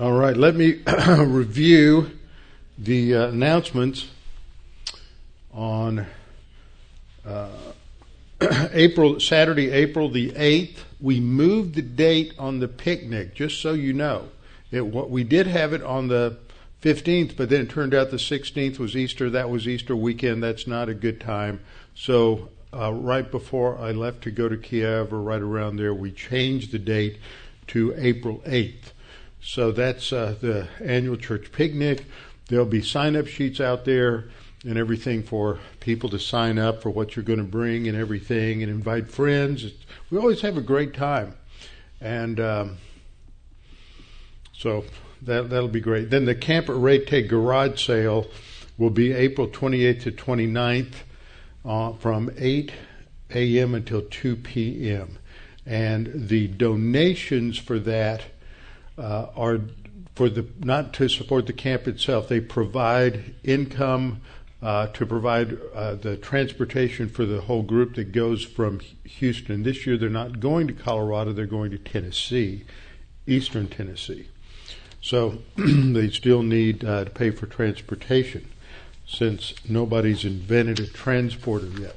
All right, let me review the uh, announcements on uh, April Saturday, April the eighth. We moved the date on the picnic, just so you know. It, what we did have it on the 15th, but then it turned out the 16th was Easter. That was Easter weekend. That's not a good time. So uh, right before I left to go to Kiev, or right around there, we changed the date to April 8th. So that's uh, the annual church picnic. There'll be sign up sheets out there and everything for people to sign up for what you're going to bring and everything and invite friends. We always have a great time. And um, so that, that'll be great. Then the Camp at Rete garage sale will be April 28th to 29th uh, from 8 a.m. until 2 p.m. And the donations for that uh, are for the not to support the camp itself. They provide income uh, to provide uh, the transportation for the whole group that goes from Houston. This year they're not going to Colorado; they're going to Tennessee, Eastern Tennessee. So they still need uh, to pay for transportation since nobody's invented a transporter yet.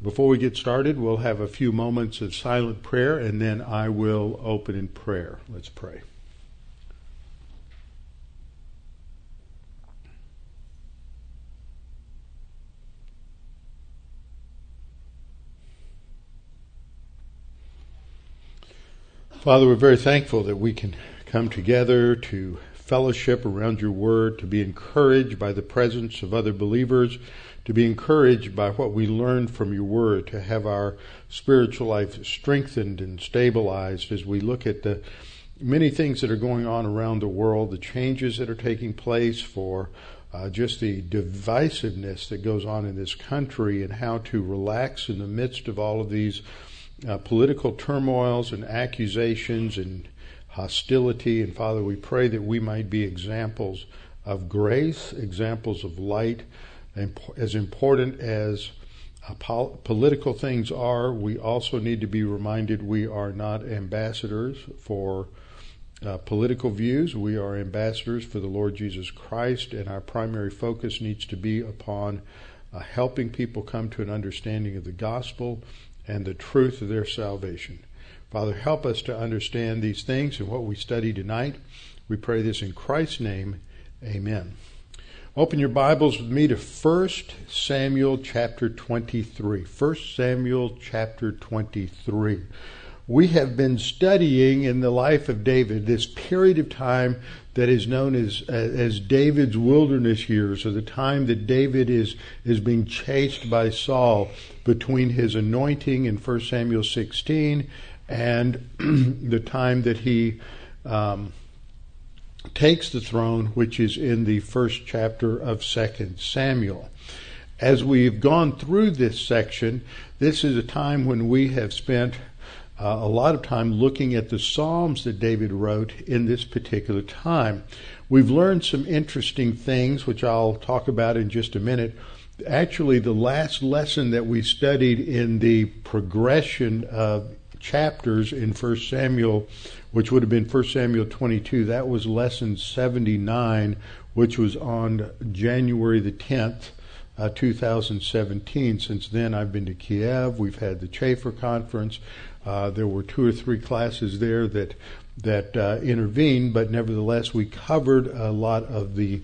Before we get started, we'll have a few moments of silent prayer and then I will open in prayer. Let's pray. Father, we're very thankful that we can come together to fellowship around your word, to be encouraged by the presence of other believers to be encouraged by what we learned from your word, to have our spiritual life strengthened and stabilized as we look at the many things that are going on around the world, the changes that are taking place for uh, just the divisiveness that goes on in this country and how to relax in the midst of all of these uh, political turmoils and accusations and hostility. And Father, we pray that we might be examples of grace, examples of light, as important as uh, pol- political things are, we also need to be reminded we are not ambassadors for uh, political views. We are ambassadors for the Lord Jesus Christ, and our primary focus needs to be upon uh, helping people come to an understanding of the gospel and the truth of their salvation. Father, help us to understand these things and what we study tonight. We pray this in Christ's name. Amen. Open your Bibles with me to 1 Samuel chapter 23. 1 Samuel chapter 23. We have been studying in the life of David this period of time that is known as as David's wilderness years, or the time that David is is being chased by Saul between his anointing in 1 Samuel 16 and the time that he um, takes the throne, which is in the first chapter of Second Samuel. As we've gone through this section, this is a time when we have spent uh, a lot of time looking at the Psalms that David wrote in this particular time. We've learned some interesting things, which I'll talk about in just a minute. Actually, the last lesson that we studied in the progression of chapters in First Samuel which would have been 1 Samuel 22. That was lesson 79, which was on January the 10th, uh, 2017. Since then, I've been to Kiev. We've had the Chafer Conference. Uh, there were two or three classes there that that uh, intervened, but nevertheless, we covered a lot of the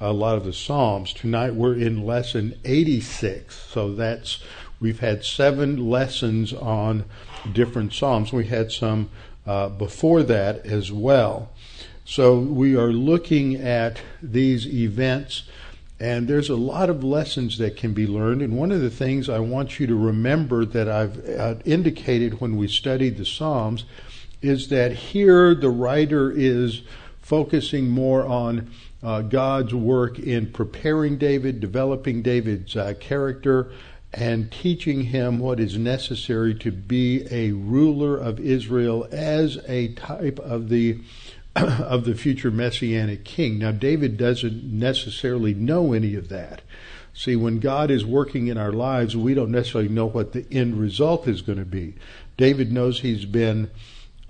a lot of the Psalms. Tonight, we're in lesson 86. So that's we've had seven lessons on different Psalms. We had some uh, before that as well. So we are looking at these events, and there's a lot of lessons that can be learned. And one of the things I want you to remember that I've uh, indicated when we studied the Psalms is that here the writer is focusing more on uh, God's work in preparing David, developing David's uh, character, and teaching him what is necessary to be a ruler of Israel as a type of the of the future messianic king. Now David doesn't necessarily know any of that. See, when God is working in our lives, we don't necessarily know what the end result is going to be. David knows he's been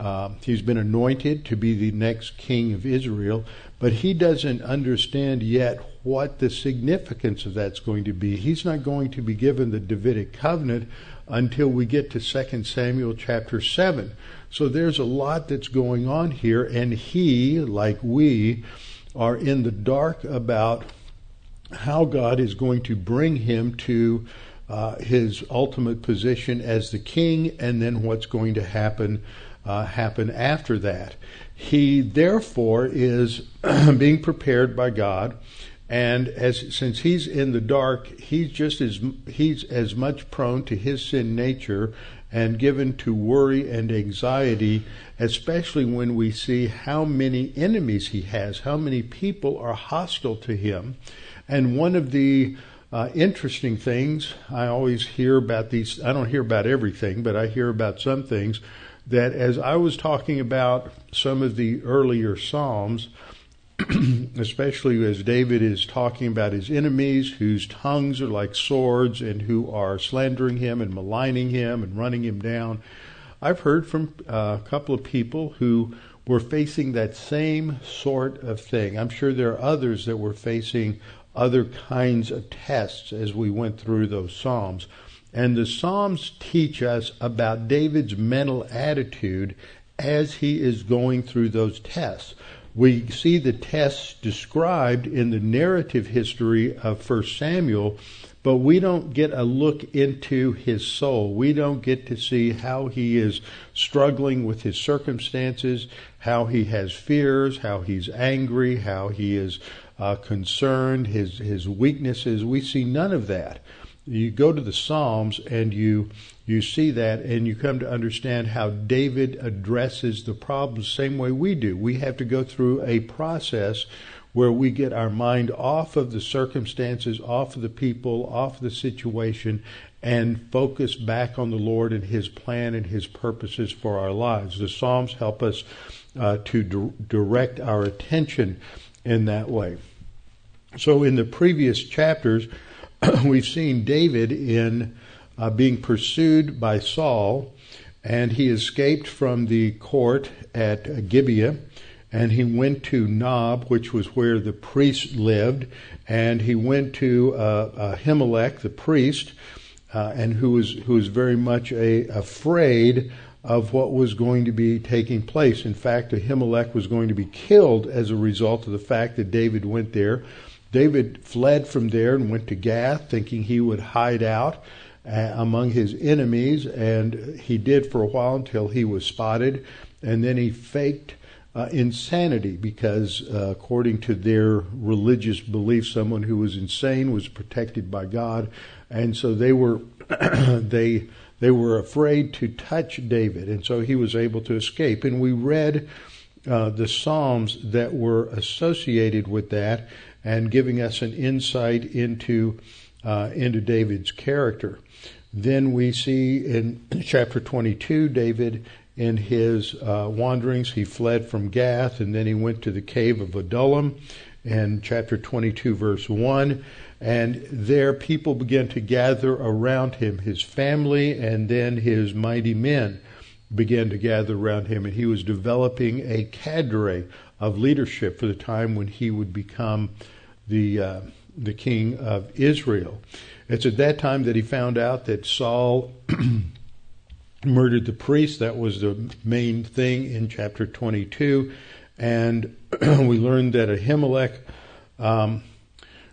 uh, he's been anointed to be the next king of Israel, but he doesn't understand yet what the significance of that's going to be. He's not going to be given the Davidic covenant until we get to 2 Samuel chapter 7. So there's a lot that's going on here, and he, like we, are in the dark about how God is going to bring him to uh, his ultimate position as the king, and then what's going to happen uh, happen after that. He therefore is being prepared by God, and as since he's in the dark, he's just as he's as much prone to his sin nature and given to worry and anxiety, especially when we see how many enemies he has, how many people are hostile to him. And one of the uh, interesting things I always hear about these, I don't hear about everything, but I hear about some things that as I was talking about some of the earlier Psalms, especially as David is talking about his enemies whose tongues are like swords and who are slandering him and maligning him and running him down. I've heard from uh, a couple of people who were facing that same sort of thing. I'm sure there are others that were facing other kinds of tests as we went through those Psalms. And the Psalms teach us about David's mental attitude as he is going through those tests. We see the tests described in the narrative history of 1 Samuel, but we don't get a look into his soul. We don't get to see how he is struggling with his circumstances, how he has fears, how he's angry, how he is uh, concerned, his, his weaknesses. We see none of that you go to the Psalms and you you see that and you come to understand how David addresses the problems same way we do. We have to go through a process where we get our mind off of the circumstances, off of the people, off of the situation, and focus back on the Lord and His plan and His purposes for our lives. The Psalms help us uh, to di- direct our attention in that way. So, in the previous chapters, we've seen David in uh, being pursued by Saul, and he escaped from the court at Gibeah, and he went to Nob, which was where the priest lived, and he went to uh, Ahimelech, the priest, uh, and who was who was very much a, afraid of what was going to be taking place. In fact, Ahimelech was going to be killed as a result of the fact that David went there. David fled from there and went to Gath, thinking he would hide out uh, among his enemies, and he did for a while until he was spotted, and then he faked uh, insanity because, uh, according to their religious belief, someone who was insane was protected by God, and so they were they they were afraid to touch David, and so he was able to escape. And we read uh, the Psalms that were associated with that and giving us an insight into uh, into David's character. Then we see in chapter 22, David in his uh, wanderings, he fled from Gath and then he went to the cave of Adullam in chapter 22, verse 1. And there people began to gather around him, his family and then his mighty men began to gather around him, and he was developing a cadre of leadership for the time when he would become the uh, the king of Israel. It's at that time that he found out that Saul murdered the priest. That was the main thing in chapter 22, and we learned that Ahimelech um,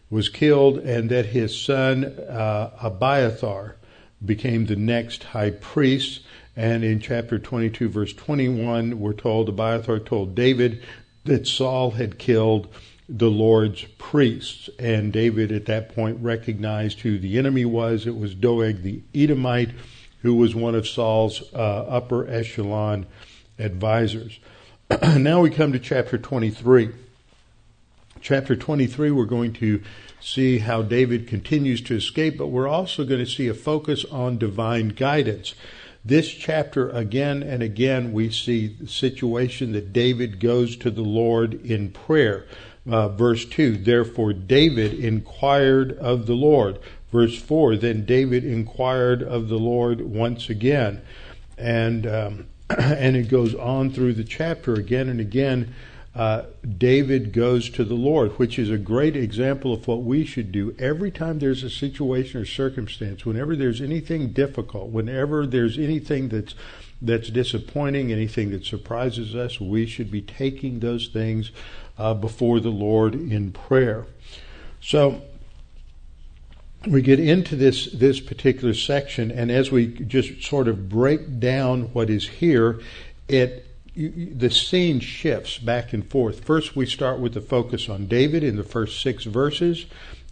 was killed, and that his son uh, Abiathar became the next high priest. And in chapter 22, verse 21, we're told Abiathar told David that Saul had killed the Lord's priests. And David at that point recognized who the enemy was. It was Doeg the Edomite, who was one of Saul's uh, upper echelon advisors. now we come to chapter 23. Chapter 23, we're going to see how David continues to escape, but we're also going to see a focus on divine guidance. This chapter, again and again, we see the situation that David goes to the Lord in prayer. Uh, verse 2, therefore David inquired of the Lord. Verse 4, then David inquired of the Lord once again. And, um, and it goes on through the chapter again and again uh, David goes to the Lord, which is a great example of what we should do every time there's a situation or circumstance, whenever there's anything difficult, whenever there's anything that's that's disappointing, anything that surprises us, we should be taking those things uh, before the Lord in prayer. So we get into this this particular section, and as we just sort of break down what is here, it you, the scene shifts back and forth. First, we start with the focus on David in the first six verses,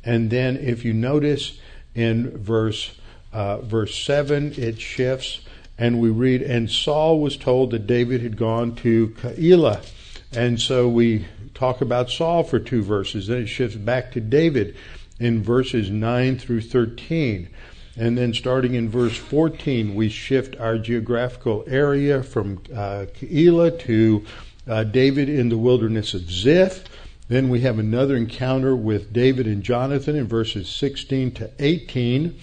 and then if you notice in verse uh, verse seven, it shifts, and we read, "And Saul was told that David had gone to Keilah," and so we talk about Saul for two verses. Then it shifts back to David in verses nine through thirteen. And then starting in verse 14, we shift our geographical area from uh, Keilah to uh, David in the wilderness of Ziph. Then we have another encounter with David and Jonathan in verses 16 to 18.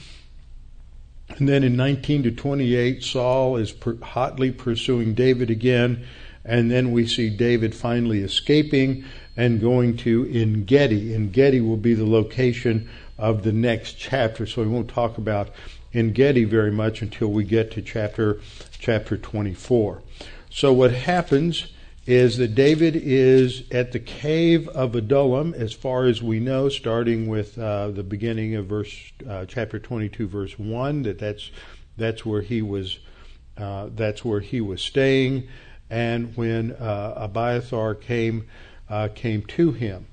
And then in 19 to 28, Saul is per- hotly pursuing David again. And then we see David finally escaping and going to En Gedi. En Gedi will be the location of the next chapter. So we won't talk about En Gedi very much until we get to chapter chapter 24. So what happens is that David is at the cave of Adullam, as far as we know, starting with uh, the beginning of verse uh, chapter 22, verse one. That that's that's where he was. Uh, that's where he was staying, and when uh, Abiathar came uh, came to him,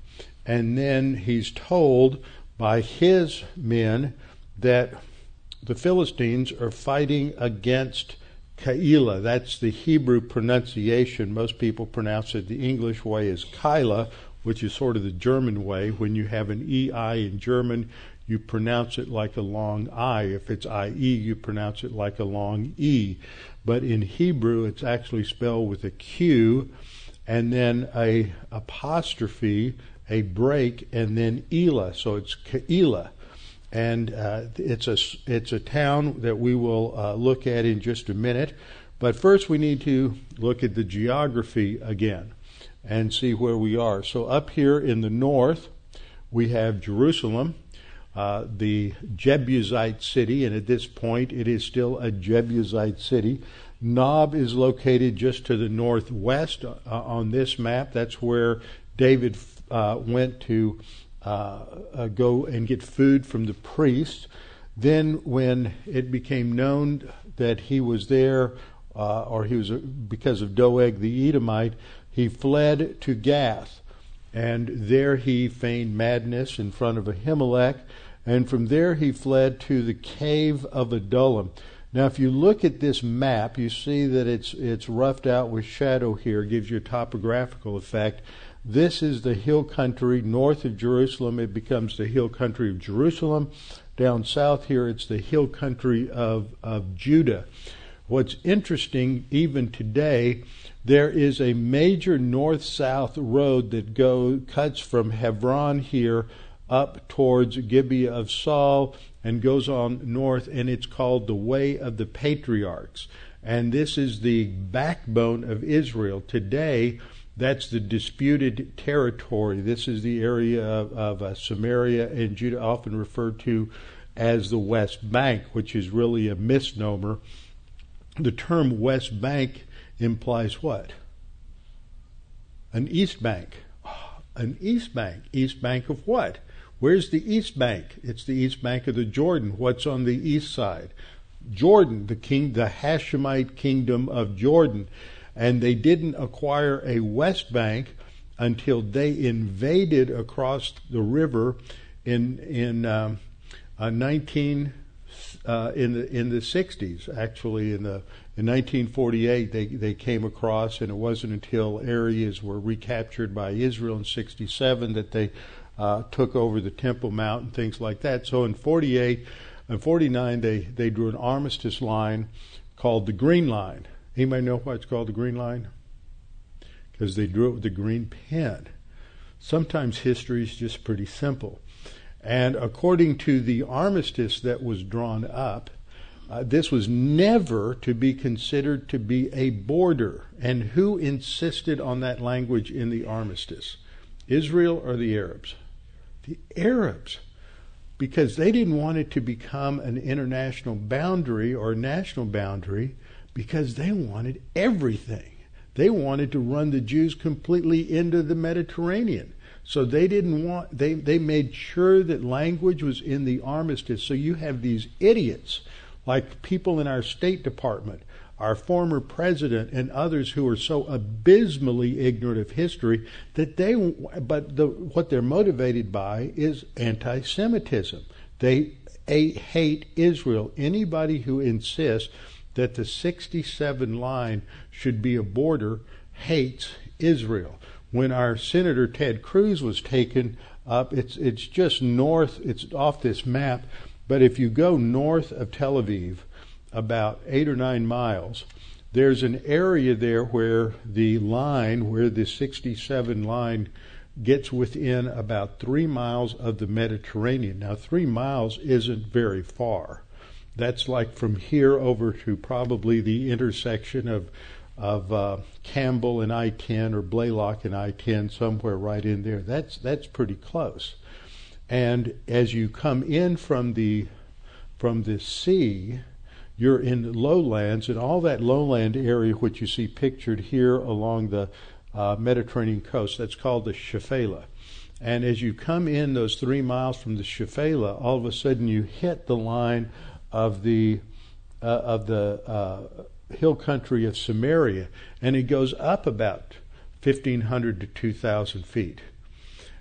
and then he's told by his men that the Philistines are fighting against Keilah. That's the Hebrew pronunciation. Most people pronounce it the English way as Kyla, which is sort of the German way. When you have an EI in German, you pronounce it like a long I. If it's IE, you pronounce it like a long E. But in Hebrew, it's actually spelled with a Q and then a apostrophe a break, and then Elah. So it's Keilah. And uh, it's a it's a town that we will uh, look at in just a minute. But first, we need to look at the geography again and see where we are. So up here in the north, we have Jerusalem, uh, the Jebusite city, and at this point, it is still a Jebusite city. Nob is located just to the northwest uh, on this map. That's where David uh, went to uh, uh, go and get food from the priest. Then, when it became known that he was there, uh, or he was because of Doeg the Edomite, he fled to Gath, and there he feigned madness in front of Ahimelech, and from there he fled to the cave of Adullam. Now, if you look at this map, you see that it's it's roughed out with shadow here, gives you a topographical effect. This is the hill country north of Jerusalem. It becomes the hill country of Jerusalem. Down south here, it's the hill country of, of Judah. What's interesting, even today, there is a major north south road that go, cuts from Hebron here up towards Gibeah of Saul and goes on north, and it's called the Way of the Patriarchs. And this is the backbone of Israel. Today, that's the disputed territory. This is the area of, of uh, Samaria and Judah, often referred to as the West Bank, which is really a misnomer. The term West Bank implies what? An East Bank. An East Bank. East Bank of what? Where's the East Bank? It's the East Bank of the Jordan. What's on the east side? Jordan, the king, the Hashemite kingdom of Jordan and they didn't acquire a West Bank until they invaded across the river in in um, uh, 19, uh, in the in the 60s. Actually, in the in 1948, they they came across, and it wasn't until areas were recaptured by Israel in 67 that they uh, took over the Temple Mount and things like that. So in 48 and 49, they they drew an armistice line called the Green Line. Anybody know why it's called the Green Line? Because they drew it with a green pen. Sometimes history is just pretty simple. And according to the armistice that was drawn up, uh, this was never to be considered to be a border. And who insisted on that language in the armistice? Israel or the Arabs? The Arabs. Because they didn't want it to become an international boundary or national boundary because they wanted everything. They wanted to run the Jews completely into the Mediterranean. So they didn't want they they made sure that language was in the armistice. So you have these idiots like people in our State Department, our former president, and others who are so abysmally ignorant of history that they but the, what they're motivated by is anti-Semitism. They hate Israel. Anybody who insists that the 67 line should be a border hates Israel when our Senator Ted Cruz was taken up, it's it's just north. It's off this map, but if you go north of Tel Aviv, about eight or nine miles, there's an area there where the line, where the 67 line gets within about three miles of the Mediterranean. Now, three miles isn't very far. That's like from here over to probably the intersection of of uh, Campbell and I-10 or Blalock and I-10 somewhere right in there. That's that's pretty close. And as you come in from the from the sea, you're in lowlands, and all that lowland area which you see pictured here along the uh, Mediterranean coast, that's called the Shephelah. And as you come in those three miles from the Shephelah, all of a sudden you hit the line of the uh, of the uh, hill country of Samaria, and it goes up about 1,500 to 2,000 feet.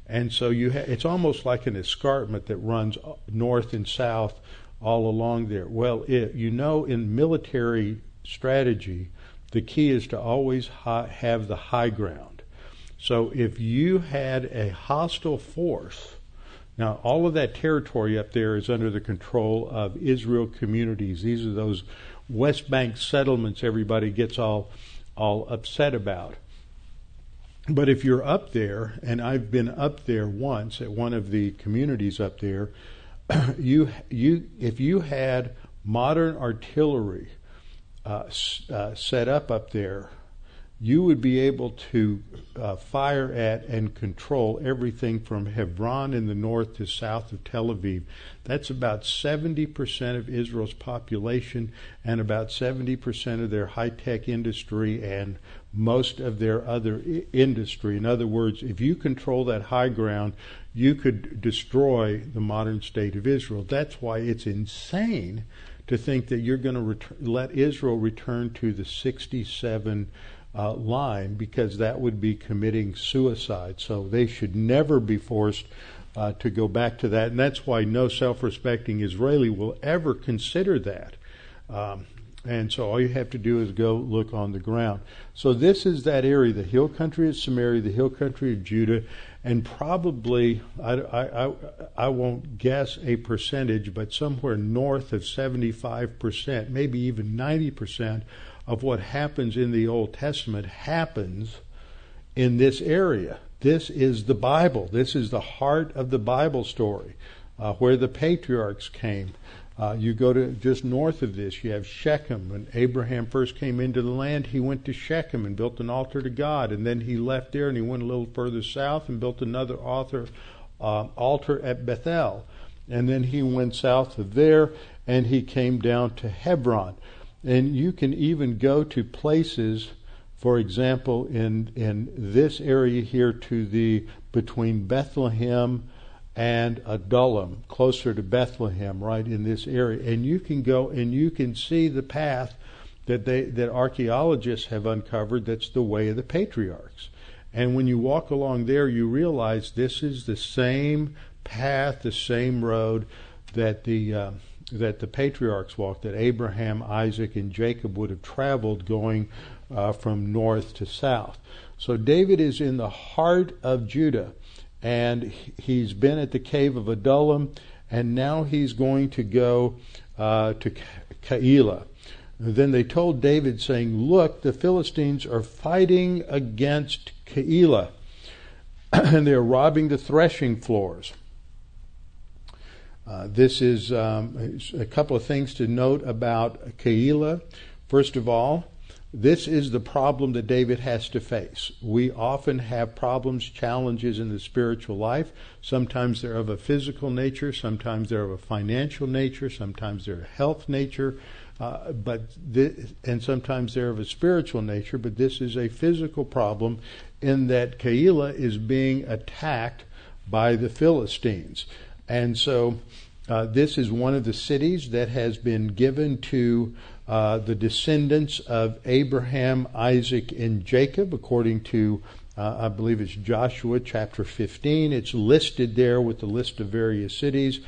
And so you ha- it's almost like an escarpment that runs north and south all along there. Well, it, you know, in military strategy, the key is to always ha- have the high ground. So if you had a hostile force, now all of that territory up there is under the control of Israel communities. These are those West Bank settlements everybody gets all all upset about. But if you're up there, and I've been up there once at one of the communities up there, you you if you had modern artillery uh, uh, set up up there you would be able to uh, fire at and control everything from Hebron in the north to south of Tel Aviv. That's about 70% of Israel's population and about 70% of their high tech industry and most of their other I- industry. In other words, if you control that high ground, you could destroy the modern state of Israel. That's why it's insane to think that you're going to ret- let Israel return to the 67 uh, line because that would be committing suicide. So they should never be forced uh, to go back to that. And that's why no self respecting Israeli will ever consider that. Um, and so all you have to do is go look on the ground. So this is that area, the hill country of Samaria, the hill country of Judah, and probably, I, I, I, I won't guess a percentage, but somewhere north of 75%, maybe even 90% of what happens in the Old Testament happens in this area. This is the Bible. This is the heart of the Bible story, uh, where the patriarchs came. Uh, you go to just north of this, you have Shechem. When Abraham first came into the land, he went to Shechem and built an altar to God. And then he left there and he went a little further south and built another altar, uh, altar at Bethel. And then he went south of there and he came down to Hebron. And you can even go to places, for example, in, in this area here to the between Bethlehem and Adullam, closer to Bethlehem, right in this area. And you can go and you can see the path that they that archaeologists have uncovered that's the way of the patriarchs. And when you walk along there, you realize this is the same path, the same road that the uh, that the patriarchs walked, that Abraham, Isaac, and Jacob would have traveled going uh, from north to south. So David is in the heart of Judah, and he's been at the cave of Adullam, and now he's going to go uh, to Keilah. Then they told David, saying, Look, the Philistines are fighting against Keilah, and they're robbing the threshing floors. Uh, this is um, a couple of things to note about Keilah. First of all, this is the problem that David has to face. We often have problems, challenges in the spiritual life. Sometimes they're of a physical nature, sometimes they're of a financial nature, sometimes they're a health nature, uh, but and sometimes they're of a spiritual nature. But this is a physical problem in that Keilah is being attacked by the Philistines. And so uh, this is one of the cities that has been given to uh, the descendants of Abraham, Isaac, and Jacob, according to, uh, I believe it's Joshua chapter 15. It's listed there with the list of various cities.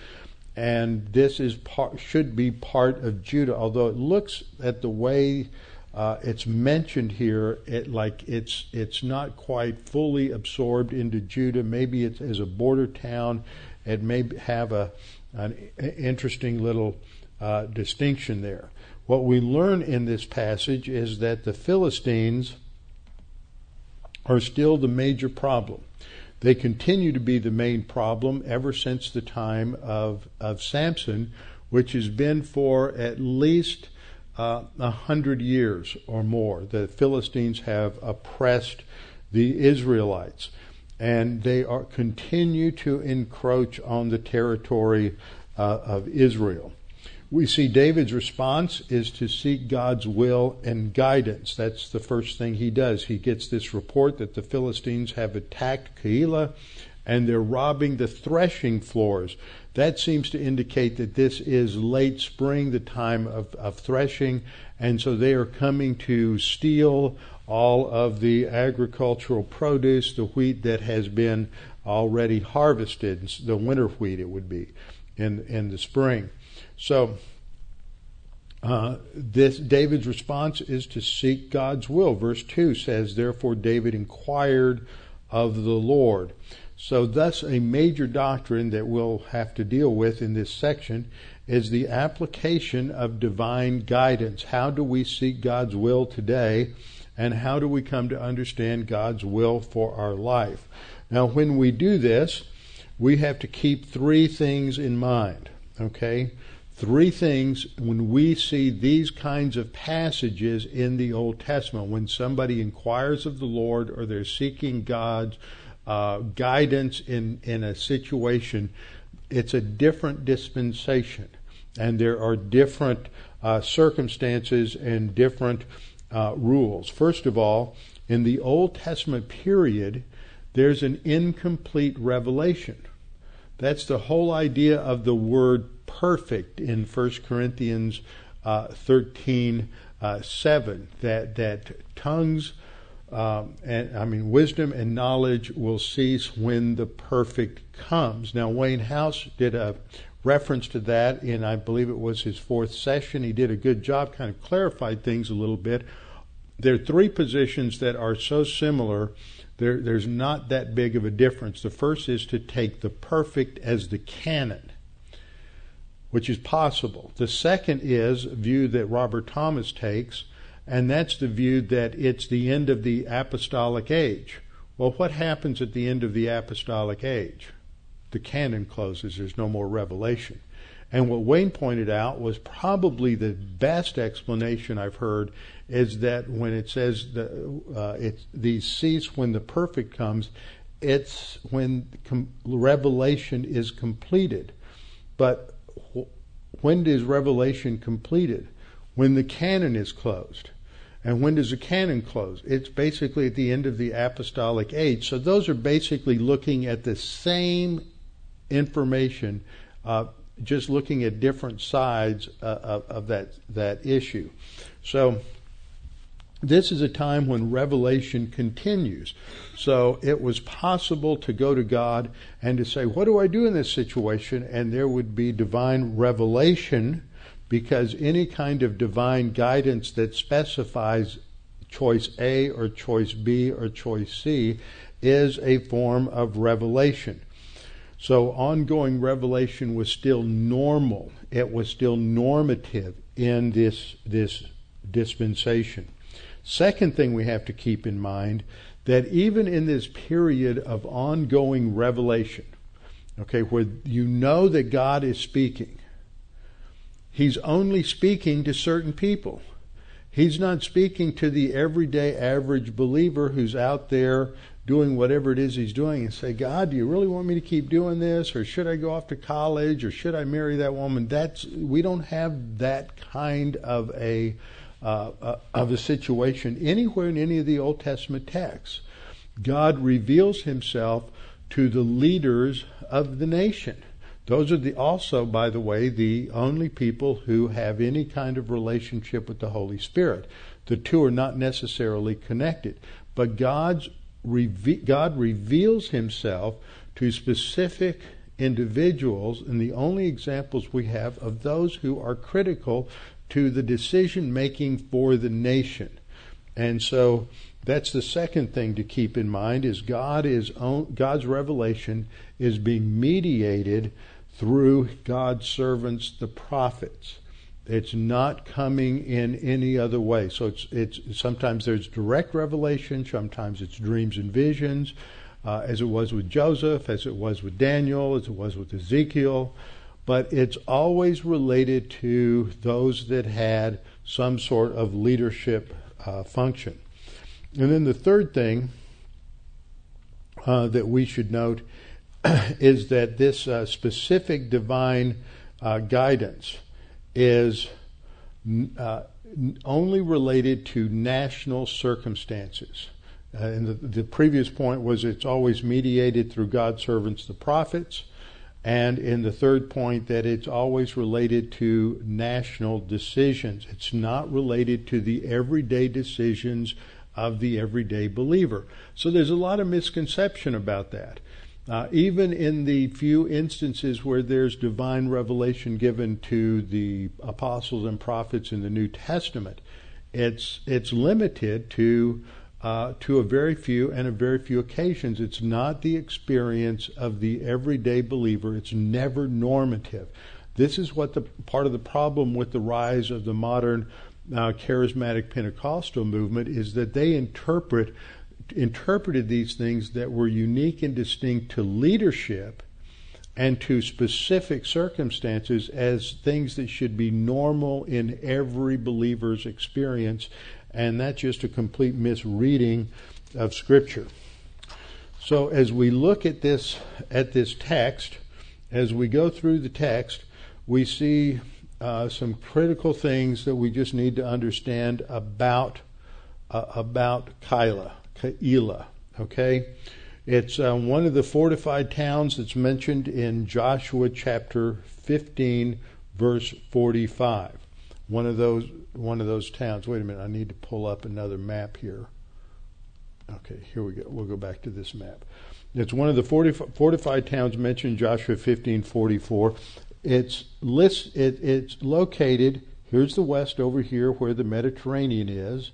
And this is part, should be part of Judah, although it looks at the way uh, it's mentioned here, it like it's it's not quite fully absorbed into Judah. Maybe it's as a border town. It may have a an interesting little uh, distinction there. What we learn in this passage is that the Philistines are still the major problem. They continue to be the main problem ever since the time of, of Samson, which has been for at least uh, a uh, hundred years or more. The Philistines have oppressed the Israelites, and they are continue to encroach on the territory uh, of Israel we see David's response is to seek God's will and guidance. That's the first thing he does. He gets this report that the Philistines have attacked Keilah and they're robbing the threshing floors. That seems to indicate that this is late spring, the time of, of threshing, and so they are coming to steal all of the agricultural produce, the wheat that has been already harvested, the winter wheat it would be in, in the spring. So, uh, this David's response is to seek God's will. Verse two says, "Therefore David inquired of the Lord." So, thus, a major doctrine that we'll have to deal with in this section is the application of divine guidance. How do we seek God's will today, and how do we come to understand God's will for our life? Now, when we do this, we have to keep three things in mind. Okay, three things when we see these kinds of passages in the Old Testament, when somebody inquires of the Lord or they're seeking God's uh, guidance in, in a situation, it's a different dispensation. And there are different uh, circumstances and different uh, rules. First of all, in the Old Testament period, there's an incomplete revelation. That's the whole idea of the word perfect in 1 Corinthians uh, 13 uh, 7 that that tongues um, and I mean wisdom and knowledge will cease when the perfect comes. Now Wayne House did a reference to that in I believe it was his fourth session. He did a good job, kind of clarified things a little bit. There are three positions that are so similar. There, there's not that big of a difference. The first is to take the perfect as the canon which is possible. The second is a view that Robert Thomas takes, and that's the view that it's the end of the apostolic age. Well, what happens at the end of the apostolic age? The canon closes, there's no more revelation. And what Wayne pointed out was probably the best explanation I've heard is that when it says the, uh, it's, these cease when the perfect comes, it's when com- revelation is completed. But when is Revelation completed? When the canon is closed. And when does the canon close? It's basically at the end of the apostolic age. So those are basically looking at the same information, uh, just looking at different sides uh, of, of, that that issue. So this is a time when revelation continues. So it was possible to go to God and to say, What do I do in this situation? And there would be divine revelation because any kind of divine guidance that specifies choice A or choice B or choice C is a form of revelation. So ongoing revelation was still normal. It was still normative in this, this dispensation. Second thing we have to keep in mind that even in this period of ongoing revelation, okay, where you know that God is speaking, He's only speaking to certain people. He's not speaking to the everyday average believer who's out there doing whatever it is he's doing and say, God, do you really want me to keep doing this? Or should I go off to college? Or should I marry that woman? That's, we don't have that kind of a, uh, uh, of a situation anywhere in any of the Old Testament texts. God reveals himself to the leaders of the nation. Those are the also, by the way, the only people who have any kind of relationship with the Holy Spirit. The two are not necessarily connected, but God's God reveals Himself to specific individuals, and the only examples we have of those who are critical to the decision making for the nation. And so that's the second thing to keep in mind is God is God's revelation is being mediated through God's servants, the prophets. It's not coming in any other way. So it's it's sometimes there's direct revelation, sometimes it's dreams and visions, uh, as it was with Joseph, as it was with Daniel, as it was with Ezekiel, but it's always related to those that had some sort of leadership uh, function. And then the third thing uh, that we should note is that this uh, specific divine uh, guidance is uh, only related to national circumstances. Uh, and the, the, previous point was it's always mediated through God's servants, the prophets. And in the third point, that it's always related to national decisions. It's not related to the everyday decisions of the everyday believer. So there's a lot of misconception about that. Uh, even in the few instances where there's divine revelation given to the apostles and prophets in the New Testament, it's it's limited to uh, to a very few and a very few occasions. It's not the experience of the everyday believer. It's never normative. This is what the part of the problem with the rise of the modern uh, charismatic Pentecostal movement is that they interpret interpreted these things that were unique and distinct to leadership and to specific circumstances as things that should be normal in every believer's experience. And that's just a complete misreading of Scripture. So as we look at this at this text, as we go through the text, we see uh, some critical things that we just need to understand about uh, about Keilah. Keilah. Okay? It's uh, one of the fortified towns that's mentioned in Joshua chapter 15, verse 45. One of those one of those towns. Wait a minute, I need to pull up another map here. Okay, here we go. We'll go back to this map. It's one of the fortified towns mentioned in Joshua 15:44. It's list, it, it's located. Here's the west over here, where the Mediterranean is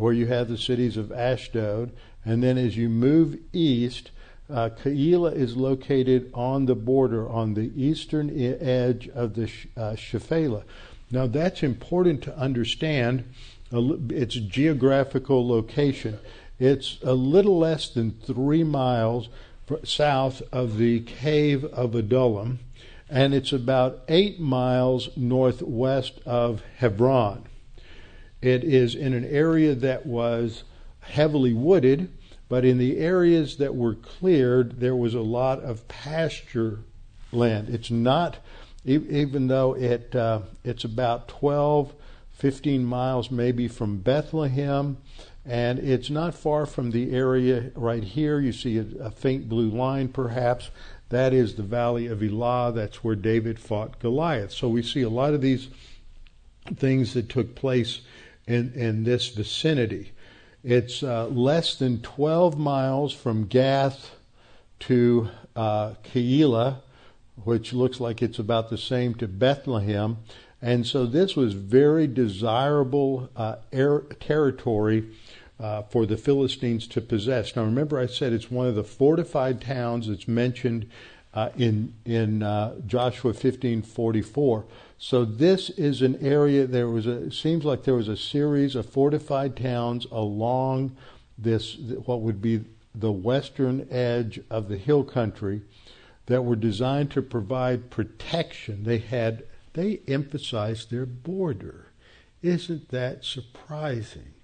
where you have the cities of Ashdod. And then as you move east, uh, Keilah is located on the border, on the eastern edge of the uh, Shephelah. Now that's important to understand its geographical location. It's a little less than three miles south of the cave of Adullam, and it's about eight miles northwest of Hebron. It is in an area that was heavily wooded, but in the areas that were cleared, there was a lot of pasture land. It's not, even though it uh, it's about 12, 15 miles maybe from Bethlehem, and it's not far from the area right here. You see a, a faint blue line, perhaps. That is the valley of Elah. That's where David fought Goliath. So we see a lot of these things that took place in, in this vicinity. It's uh, less than 12 miles from Gath to uh, Keilah, which looks like it's about the same to Bethlehem. And so this was very desirable uh, air, territory uh, for the Philistines to possess. Now remember, I said it's one of the fortified towns that's mentioned uh, in in uh, Joshua 15:44. So this is an area. There was a. Seems like there was a series of fortified towns along this what would be the western edge of the hill country that were designed to provide protection. They had they emphasized their border. Isn't that surprising?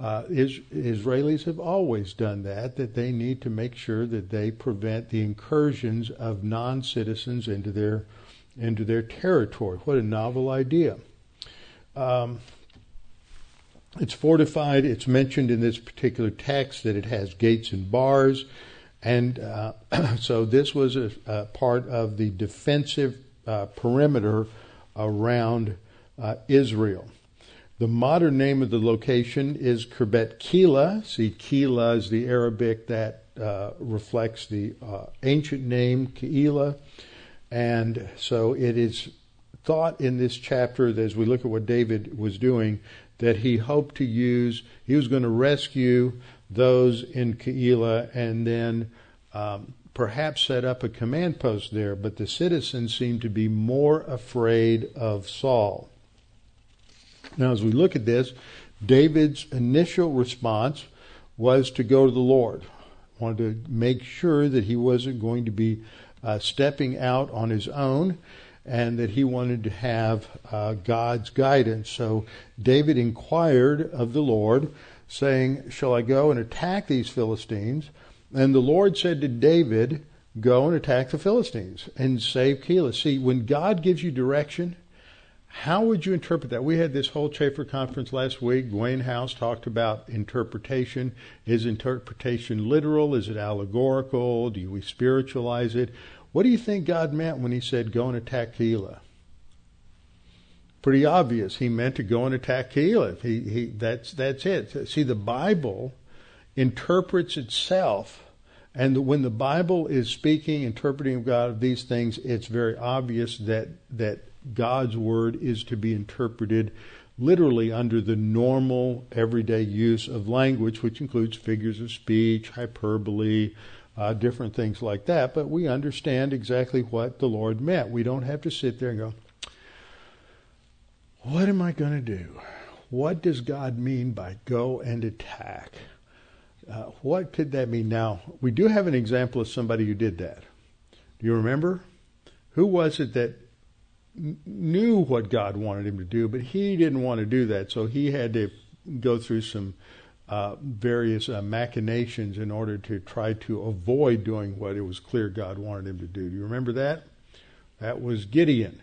Uh, is, Israelis have always done that, that they need to make sure that they prevent the incursions of non citizens into their, into their territory. What a novel idea. Um, it's fortified. It's mentioned in this particular text that it has gates and bars. And uh, so this was a, a, part of the defensive uh, perimeter around uh, Israel. The modern name of the location is Khirbet Keilah. See, Keilah is the Arabic that uh, reflects the uh, ancient name Keilah. And so it is thought in this chapter as we look at what David was doing, that he hoped to use, he was going to rescue those in Keilah and then um, perhaps set up a command post there. But the citizens seemed to be more afraid of Saul. Now, as we look at this, David's initial response was to go to the Lord. Wanted to make sure that he wasn't going to be uh, stepping out on his own and that he wanted to have uh, God's guidance. So David inquired of the Lord, saying, Shall I go and attack these Philistines? And the Lord said to David, Go and attack the Philistines and save Keilah. See, when God gives you direction, how would you interpret that? We had this whole Chafer conference last week. Wayne House talked about interpretation. Is interpretation literal? Is it allegorical? Do we spiritualize it? What do you think God meant when he said, go and attack Keilah? Pretty obvious. He meant to go and attack Keilah. He, he, that's, that's it. See, the Bible interprets itself. And when the Bible is speaking, interpreting God of these things, it's very obvious that, that God's word is to be interpreted literally under the normal everyday use of language, which includes figures of speech, hyperbole, uh, different things like that, but we understand exactly what the Lord meant. We don't have to sit there and go, What am I going to do? What does God mean by go and attack? Uh, what could that mean? Now, we do have an example of somebody who did that. Do you remember? Who was it that knew what God wanted him to do, but he didn't want to do that, so he had to go through some uh, various uh, machinations in order to try to avoid doing what it was clear God wanted him to do. Do you remember that? That was Gideon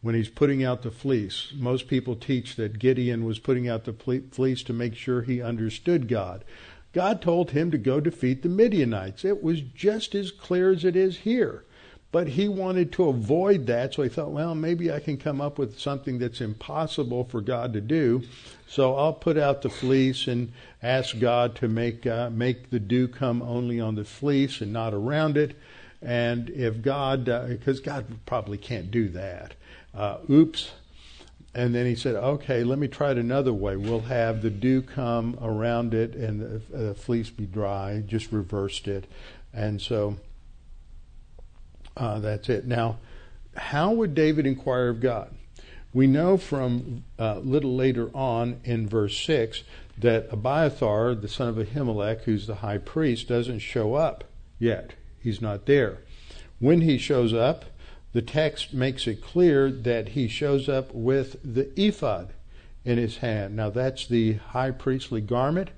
when he's putting out the fleece. Most people teach that Gideon was putting out the fleece to make sure he understood God. God told him to go defeat the Midianites. It was just as clear as it is here. But he wanted to avoid that, so he thought, well, maybe I can come up with something that's impossible for God to do. So I'll put out the fleece and ask God to make uh, make the dew come only on the fleece and not around it. And if God, because uh, God probably can't do that, uh, oops. And then he said, okay, let me try it another way. We'll have the dew come around it and the, the fleece be dry. Just reversed it. And so uh, that's it. Now, how would David inquire of God? We know from a uh, little later on in verse 6 that Abiathar, the son of Ahimelech, who's the high priest, doesn't show up yet. He's not there. When he shows up, the text makes it clear that he shows up with the ephod in his hand. Now, that's the high priestly garment,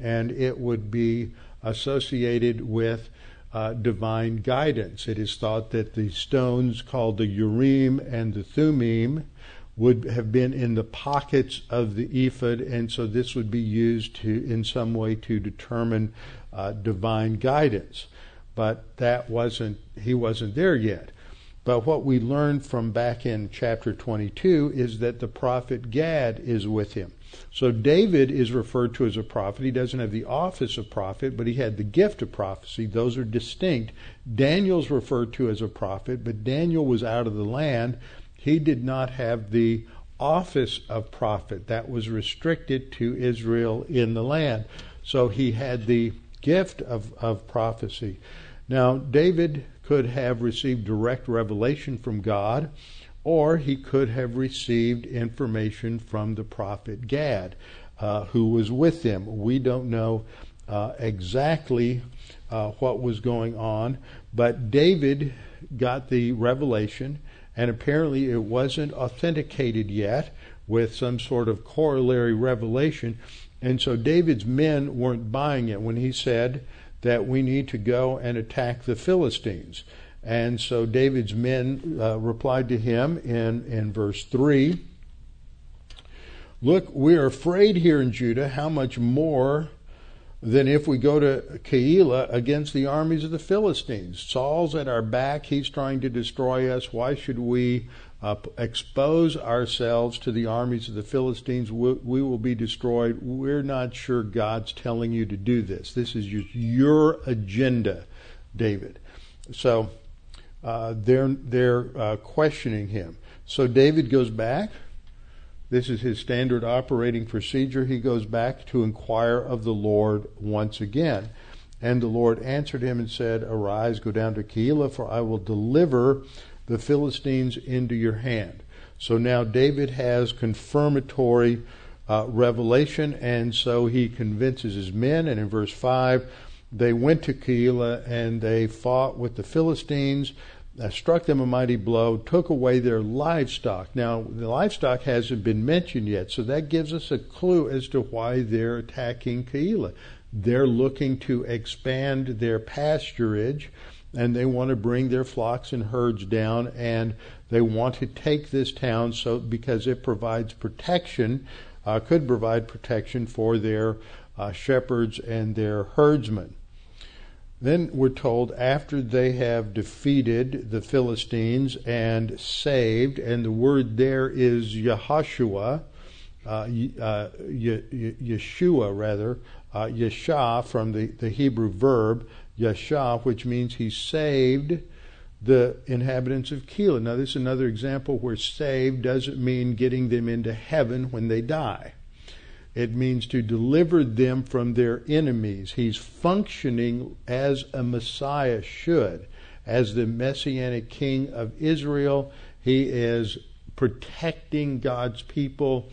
and it would be associated with uh, divine guidance. It is thought that the stones called the Urim and the Thummim would have been in the pockets of the ephod, and so this would be used to, in some way, to determine uh, divine guidance. But that wasn't, he wasn't there yet. But what we learned from back in chapter 22 is that the prophet Gad is with him. So David is referred to as a prophet. He doesn't have the office of prophet, but he had the gift of prophecy. Those are distinct. Daniel's referred to as a prophet, but Daniel was out of the land. He did not have the office of prophet. That was restricted to Israel in the land. So he had the gift of, of prophecy. Now, David could have received direct revelation from God, or he could have received information from the prophet Gad, uh, who was with him. We don't know uh, exactly uh, what was going on, but David got the revelation, and apparently it wasn't authenticated yet with some sort of corollary revelation. And so David's men weren't buying it when he said that we need to go and attack the Philistines. And so David's men uh, replied to him in, in verse 3 Look, we are afraid here in Judah, how much more than if we go to Keilah against the armies of the Philistines. Saul's at our back, he's trying to destroy us. Why should we uh, expose ourselves to the armies of the Philistines? We, we, will be destroyed. We're not sure God's telling you to do this. This is your, your agenda, David. So uh, they're they're uh, questioning him. So David goes back. This is his standard operating procedure. He goes back to inquire of the Lord once again. And the Lord answered him and said, Arise, go down to Keilah, for I will deliver the Philistines into your hand. So now David has confirmatory uh, revelation, and so he convinces his men. And in verse 5, they went to Keilah and they fought with the Philistines uh, struck them a mighty blow, took away their livestock. Now, the livestock hasn't been mentioned yet, so that gives us a clue as to why they're attacking Keilah. They're looking to expand their pasturage, and they want to bring their flocks and herds down, and they want to take this town so because it provides protection, uh, could provide protection for their uh, shepherds and their herdsmen. Then we're told after they have defeated the Philistines and saved, and the word there is Yehoshua, uh, uh, Yeshua rather, uh, from the, the Hebrew verb Yeshua, which means he saved the inhabitants of Keilah. Now, this is another example where saved doesn't mean getting them into heaven when they die. It means to deliver them from their enemies. He's functioning as a Messiah should. As the Messianic King of Israel, he is protecting God's people.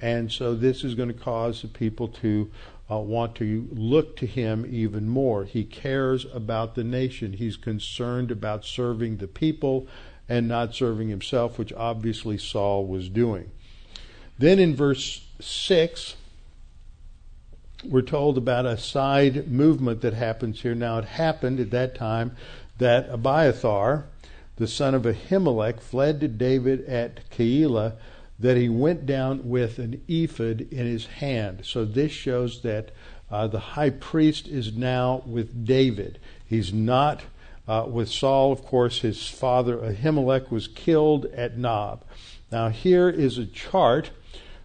And so this is going to cause the people to uh, want to look to him even more. He cares about the nation. He's concerned about serving the people and not serving himself, which obviously Saul was doing. Then in verse 6, we're told about a side movement that happens here. Now, it happened at that time that Abiathar, the son of Ahimelech, fled to David at Keilah, that he went down with an ephod in his hand. So this shows that uh, the high priest is now with David. He's not uh, with Saul. Of course, his father Ahimelech was killed at Nob. Now, here is a chart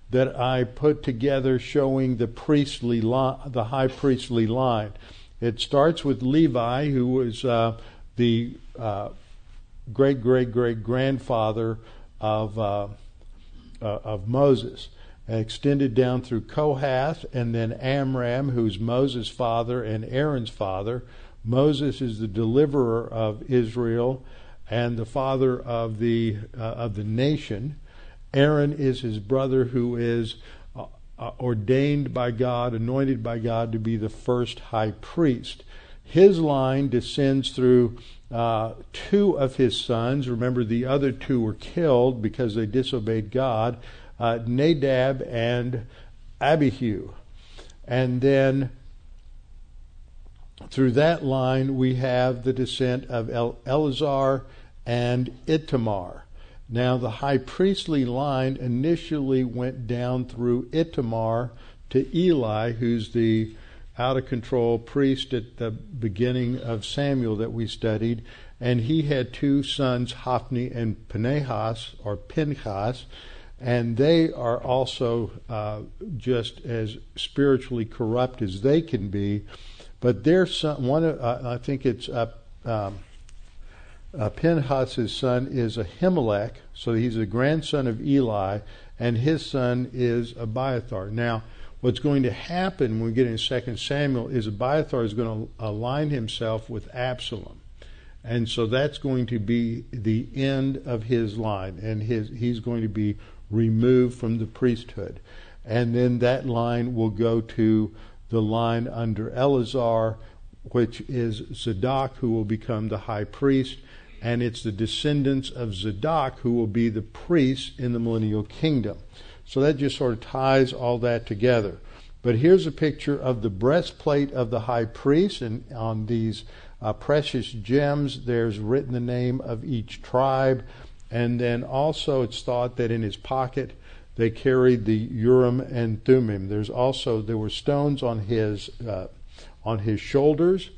that I put together showing the priestly li- the high priestly line. It starts with Levi, who was uh, the uh, great great great grandfather of uh, of Moses, extended down through Kohath, and then Amram, who's Moses' father and Aaron's father. Moses is the deliverer of Israel and the father of the uh, of the nation. Aaron is his brother who is uh, uh, ordained by God, anointed by God to be the first high priest. His line descends through uh, two of his sons. Remember, the other two were killed because they disobeyed God uh, Nadab and Abihu. And then through that line, we have the descent of El- Eleazar and Itamar. Now, the high priestly line initially went down through Itamar to Eli, who's the out of control priest at the beginning of Samuel that we studied. and he had two sons, Hophni and Pinehas, or Pinchas, and they are also uh, just as spiritually corrupt as they can be. But their son, one, uh, I think it's uh, um, uh, son is Ahimelech, so he's a grandson of Eli, and his son is Abiathar. Now, what's going to happen when we get in 2 Samuel is Abiathar is going to align himself with Absalom. And so that's going to be the end of his line, and his, he's going to be removed from the priesthood. And then that line will go to the line under Eleazar, which is Zadok, who will become the high priest. And it's the descendants of Zadok who will be the priests in the millennial kingdom. So that just sort of ties all that together. But here's a picture of the breastplate of the high priest, and on these uh, precious gems, there's written the name of each tribe. And then also, it's thought that in his pocket they carried the Urim and Thummim. There's also there were stones on his uh, on his shoulders,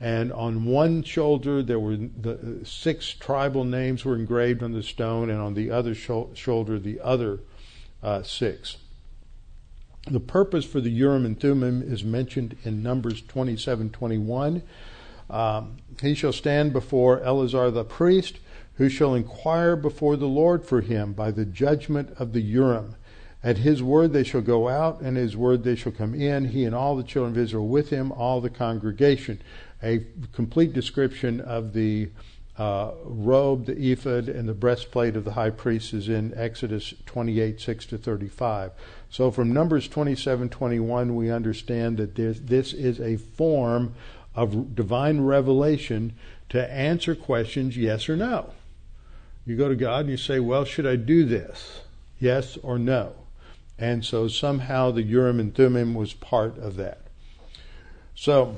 and on one shoulder there were the six tribal names were engraved on the stone, and on the other shoulder the other uh, six. The purpose for the Urim and Thummim is mentioned in Numbers 27:21. Um, he shall stand before Eleazar the priest who shall inquire before the Lord for him by the judgment of the Urim. At his word they shall go out, and his word they shall come in, he and all the children of Israel with him, all the congregation. A complete description of the uh, robe, the ephod, and the breastplate of the high priest is in Exodus 28, 6 to 35. So from Numbers 27, 21, we understand that this, this is a form of divine revelation to answer questions yes or no. You go to God and you say, Well, should I do this? Yes or no? And so somehow the Urim and Thummim was part of that. So,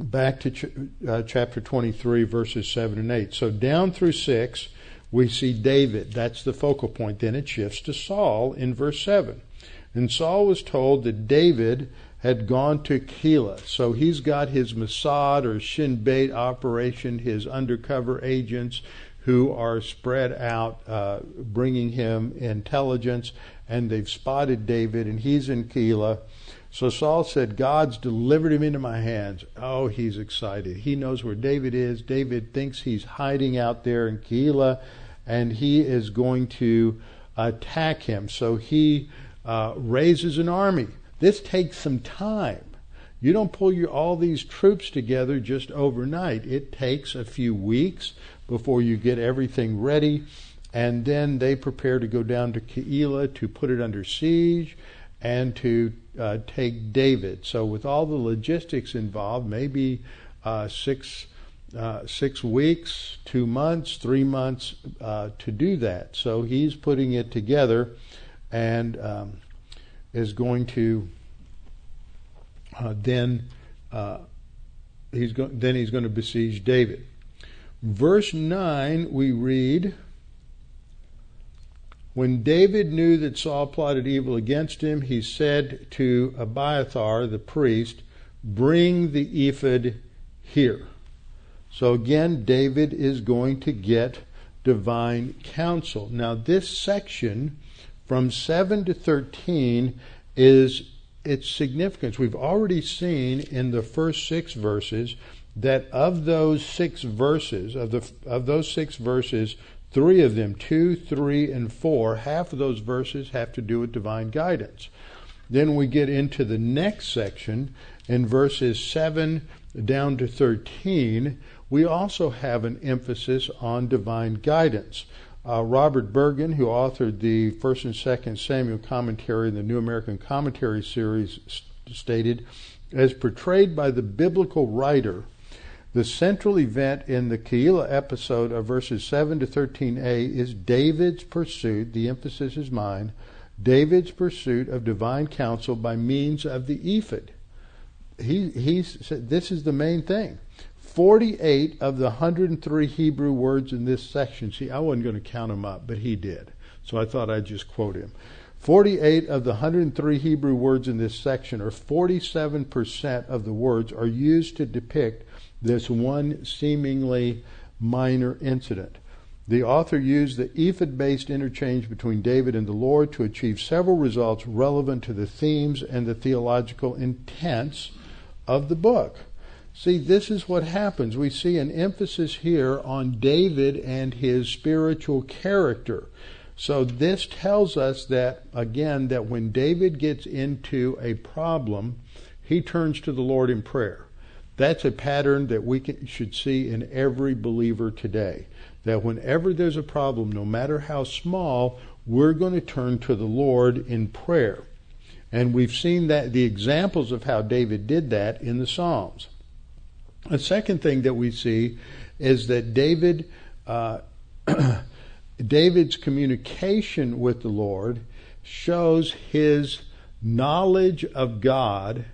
back to ch- uh, chapter 23, verses 7 and 8. So, down through 6, we see David. That's the focal point. Then it shifts to Saul in verse 7. And Saul was told that David had gone to Keilah. So he's got his Mossad or Shin Bet operation, his undercover agents who are spread out, uh, bringing him intelligence, and they've spotted David, and he's in Keilah. So Saul said, God's delivered him into my hands. Oh, he's excited. He knows where David is. David thinks he's hiding out there in Keilah, and he is going to attack him. So he uh, raises an army. This takes some time. You don't pull your, all these troops together just overnight. It takes a few weeks before you get everything ready. And then they prepare to go down to Keilah to put it under siege and to uh, take David. So, with all the logistics involved, maybe uh, six uh, six weeks, two months, three months uh, to do that. So he's putting it together, and um, is going to uh, then uh, he's go- then he's going to besiege David. Verse 9, we read When David knew that Saul plotted evil against him, he said to Abiathar the priest, Bring the ephod here. So again, David is going to get divine counsel. Now, this section from 7 to 13 is its significance. We've already seen in the first six verses that of those six verses, of the of those six verses, three of them, two, three, and four, half of those verses have to do with divine guidance. Then we get into the next section in verses seven down to thirteen. We also have an emphasis on divine guidance. Uh, Robert Bergen, who authored the First and Second Samuel commentary in the New American Commentary series, st- stated, as portrayed by the biblical writer, the central event in the Keilah episode of verses 7 to 13a is David's pursuit, the emphasis is mine, David's pursuit of divine counsel by means of the ephod. He, he said this is the main thing. 48 of the 103 Hebrew words in this section, see, I wasn't going to count them up, but he did. So I thought I'd just quote him. 48 of the 103 Hebrew words in this section, or 47% of the words, are used to depict this one seemingly minor incident. The author used the ephod based interchange between David and the Lord to achieve several results relevant to the themes and the theological intents of the book. See, this is what happens. We see an emphasis here on David and his spiritual character. So this tells us that, again, that when David gets into a problem, he turns to the Lord in prayer. That's a pattern that we can, should see in every believer today. That whenever there's a problem, no matter how small, we're going to turn to the Lord in prayer. And we've seen that the examples of how David did that in the Psalms. A second thing that we see is that David, uh, David's communication with the Lord shows his knowledge of God,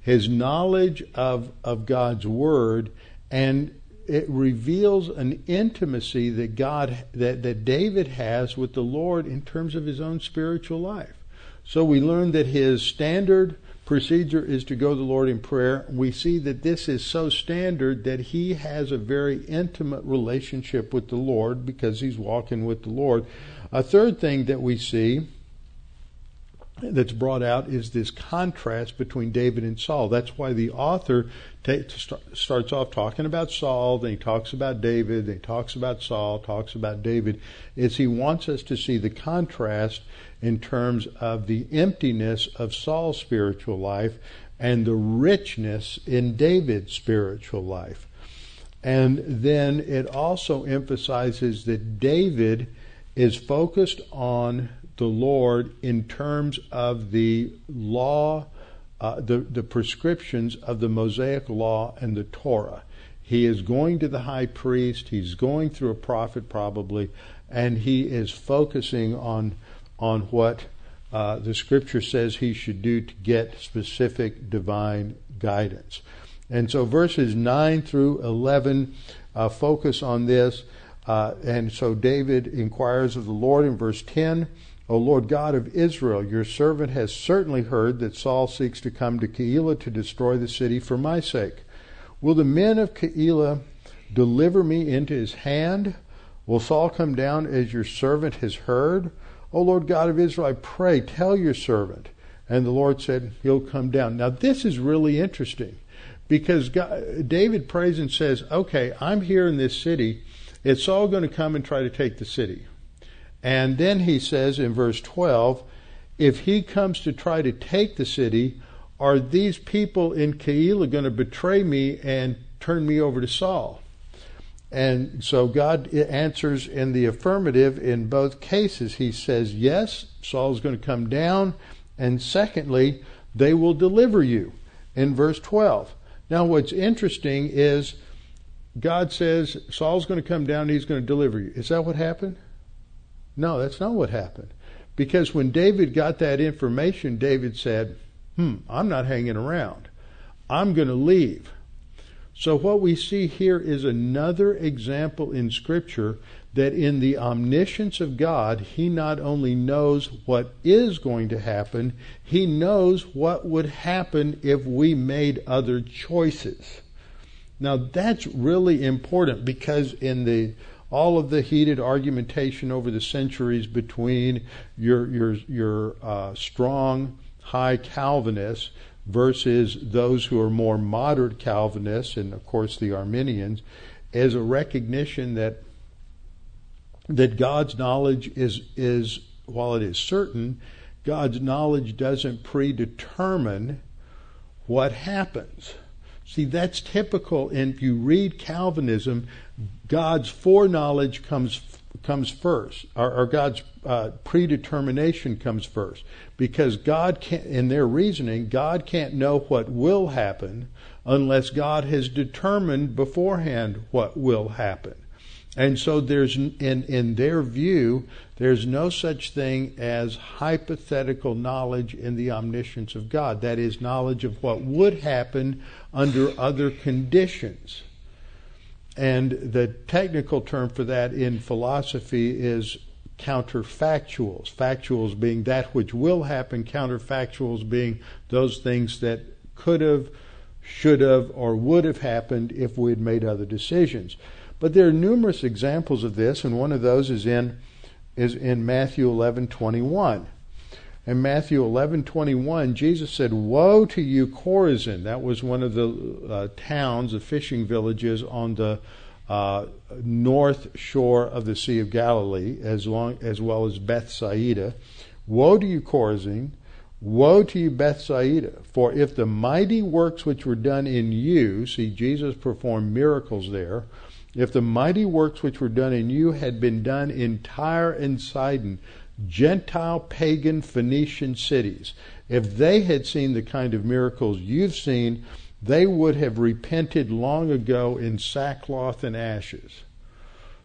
his knowledge of, of God's word, and it reveals an intimacy that God that, that David has with the Lord in terms of his own spiritual life. So we learn that his standard procedure is to go to the Lord in prayer. We see that this is so standard that he has a very intimate relationship with the Lord because he's walking with the Lord. A third thing that we see that's brought out is this contrast between David and Saul. That's why the author t- starts off talking about Saul, then he talks about David, then he talks about Saul, talks about David. Is he wants us to see the contrast in terms of the emptiness of Saul's spiritual life and the richness in David's spiritual life. And then it also emphasizes that David is focused on the Lord in terms of the law, uh, the, the prescriptions of the Mosaic law and the Torah. He is going to the high priest, he's going through a prophet probably, and he is focusing on, on what uh, the scripture says he should do to get specific divine guidance. And so verses 9 through 11 uh, focus on this. Uh, and so David inquires of the Lord in verse 10 O Lord God of Israel, your servant has certainly heard that Saul seeks to come to Keilah to destroy the city for my sake. Will the men of Keilah deliver me into his hand? Will Saul come down as your servant has heard? O Lord God of Israel, I pray, tell your servant. And the Lord said, He'll come down. Now, this is really interesting because God, David prays and says, Okay, I'm here in this city. It's all going to come and try to take the city. And then he says in verse 12, if he comes to try to take the city, are these people in Keilah going to betray me and turn me over to Saul? And so God answers in the affirmative in both cases. He says, yes, Saul's going to come down. And secondly, they will deliver you in verse 12. Now, what's interesting is God says Saul's going to come down and he's going to deliver you. Is that what happened? No, that's not what happened. Because when David got that information, David said, Hmm, I'm not hanging around. I'm going to leave. So, what we see here is another example in Scripture that in the omniscience of God, He not only knows what is going to happen, He knows what would happen if we made other choices. Now, that's really important because in the all of the heated argumentation over the centuries between your your your uh, strong high Calvinists versus those who are more moderate Calvinists, and of course the Arminians, is a recognition that that God's knowledge is is while it is certain, God's knowledge doesn't predetermine what happens. See, that's typical. And if you read Calvinism, God's foreknowledge comes comes first, or, or God's uh, predetermination comes first, because God can't. In their reasoning, God can't know what will happen unless God has determined beforehand what will happen. And so there's in in their view, there's no such thing as hypothetical knowledge in the omniscience of God. That is knowledge of what would happen under other conditions. And the technical term for that in philosophy is counterfactuals. Factuals being that which will happen, counterfactuals being those things that could have, should have, or would have happened if we had made other decisions. But there are numerous examples of this, and one of those is in is in Matthew 11:21. In Matthew 11:21, Jesus said, "Woe to you, Chorazin!" That was one of the uh, towns, the fishing villages on the uh, north shore of the Sea of Galilee, as long as well as Bethsaida. Woe to you, Chorazin! Woe to you, Bethsaida! For if the mighty works which were done in you, see, Jesus performed miracles there. If the mighty works which were done in you had been done in Tyre and Sidon, Gentile pagan Phoenician cities, if they had seen the kind of miracles you've seen, they would have repented long ago in sackcloth and ashes.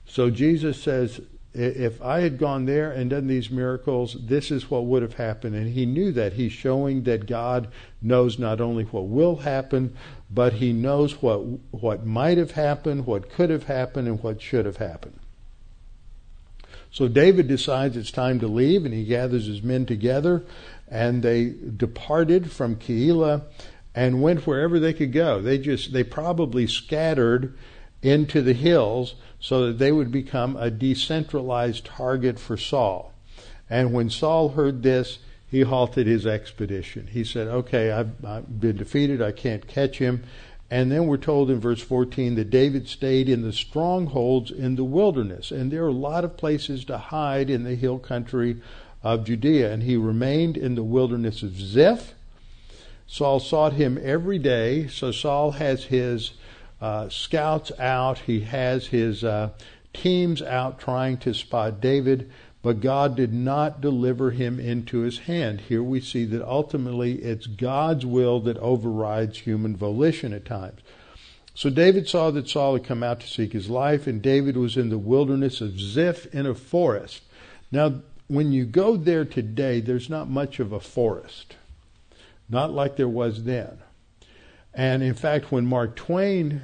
So Jesus says, if I had gone there and done these miracles, this is what would have happened. And he knew that. He's showing that God knows not only what will happen, but he knows what, what might have happened, what could have happened, and what should have happened. So David decides it's time to leave, and he gathers his men together, and they departed from Keilah and went wherever they could go. They just they probably scattered into the hills so that they would become a decentralized target for Saul. And when Saul heard this, he halted his expedition. He said, "Okay, I've, I've been defeated. I can't catch him." And then we're told in verse 14 that David stayed in the strongholds in the wilderness. And there are a lot of places to hide in the hill country of Judea. And he remained in the wilderness of Ziph. Saul sought him every day. So Saul has his uh, scouts out, he has his uh, teams out trying to spot David but God did not deliver him into his hand. Here we see that ultimately it's God's will that overrides human volition at times. So David saw that Saul had come out to seek his life, and David was in the wilderness of Ziph in a forest. Now, when you go there today, there's not much of a forest, not like there was then. And in fact, when Mark Twain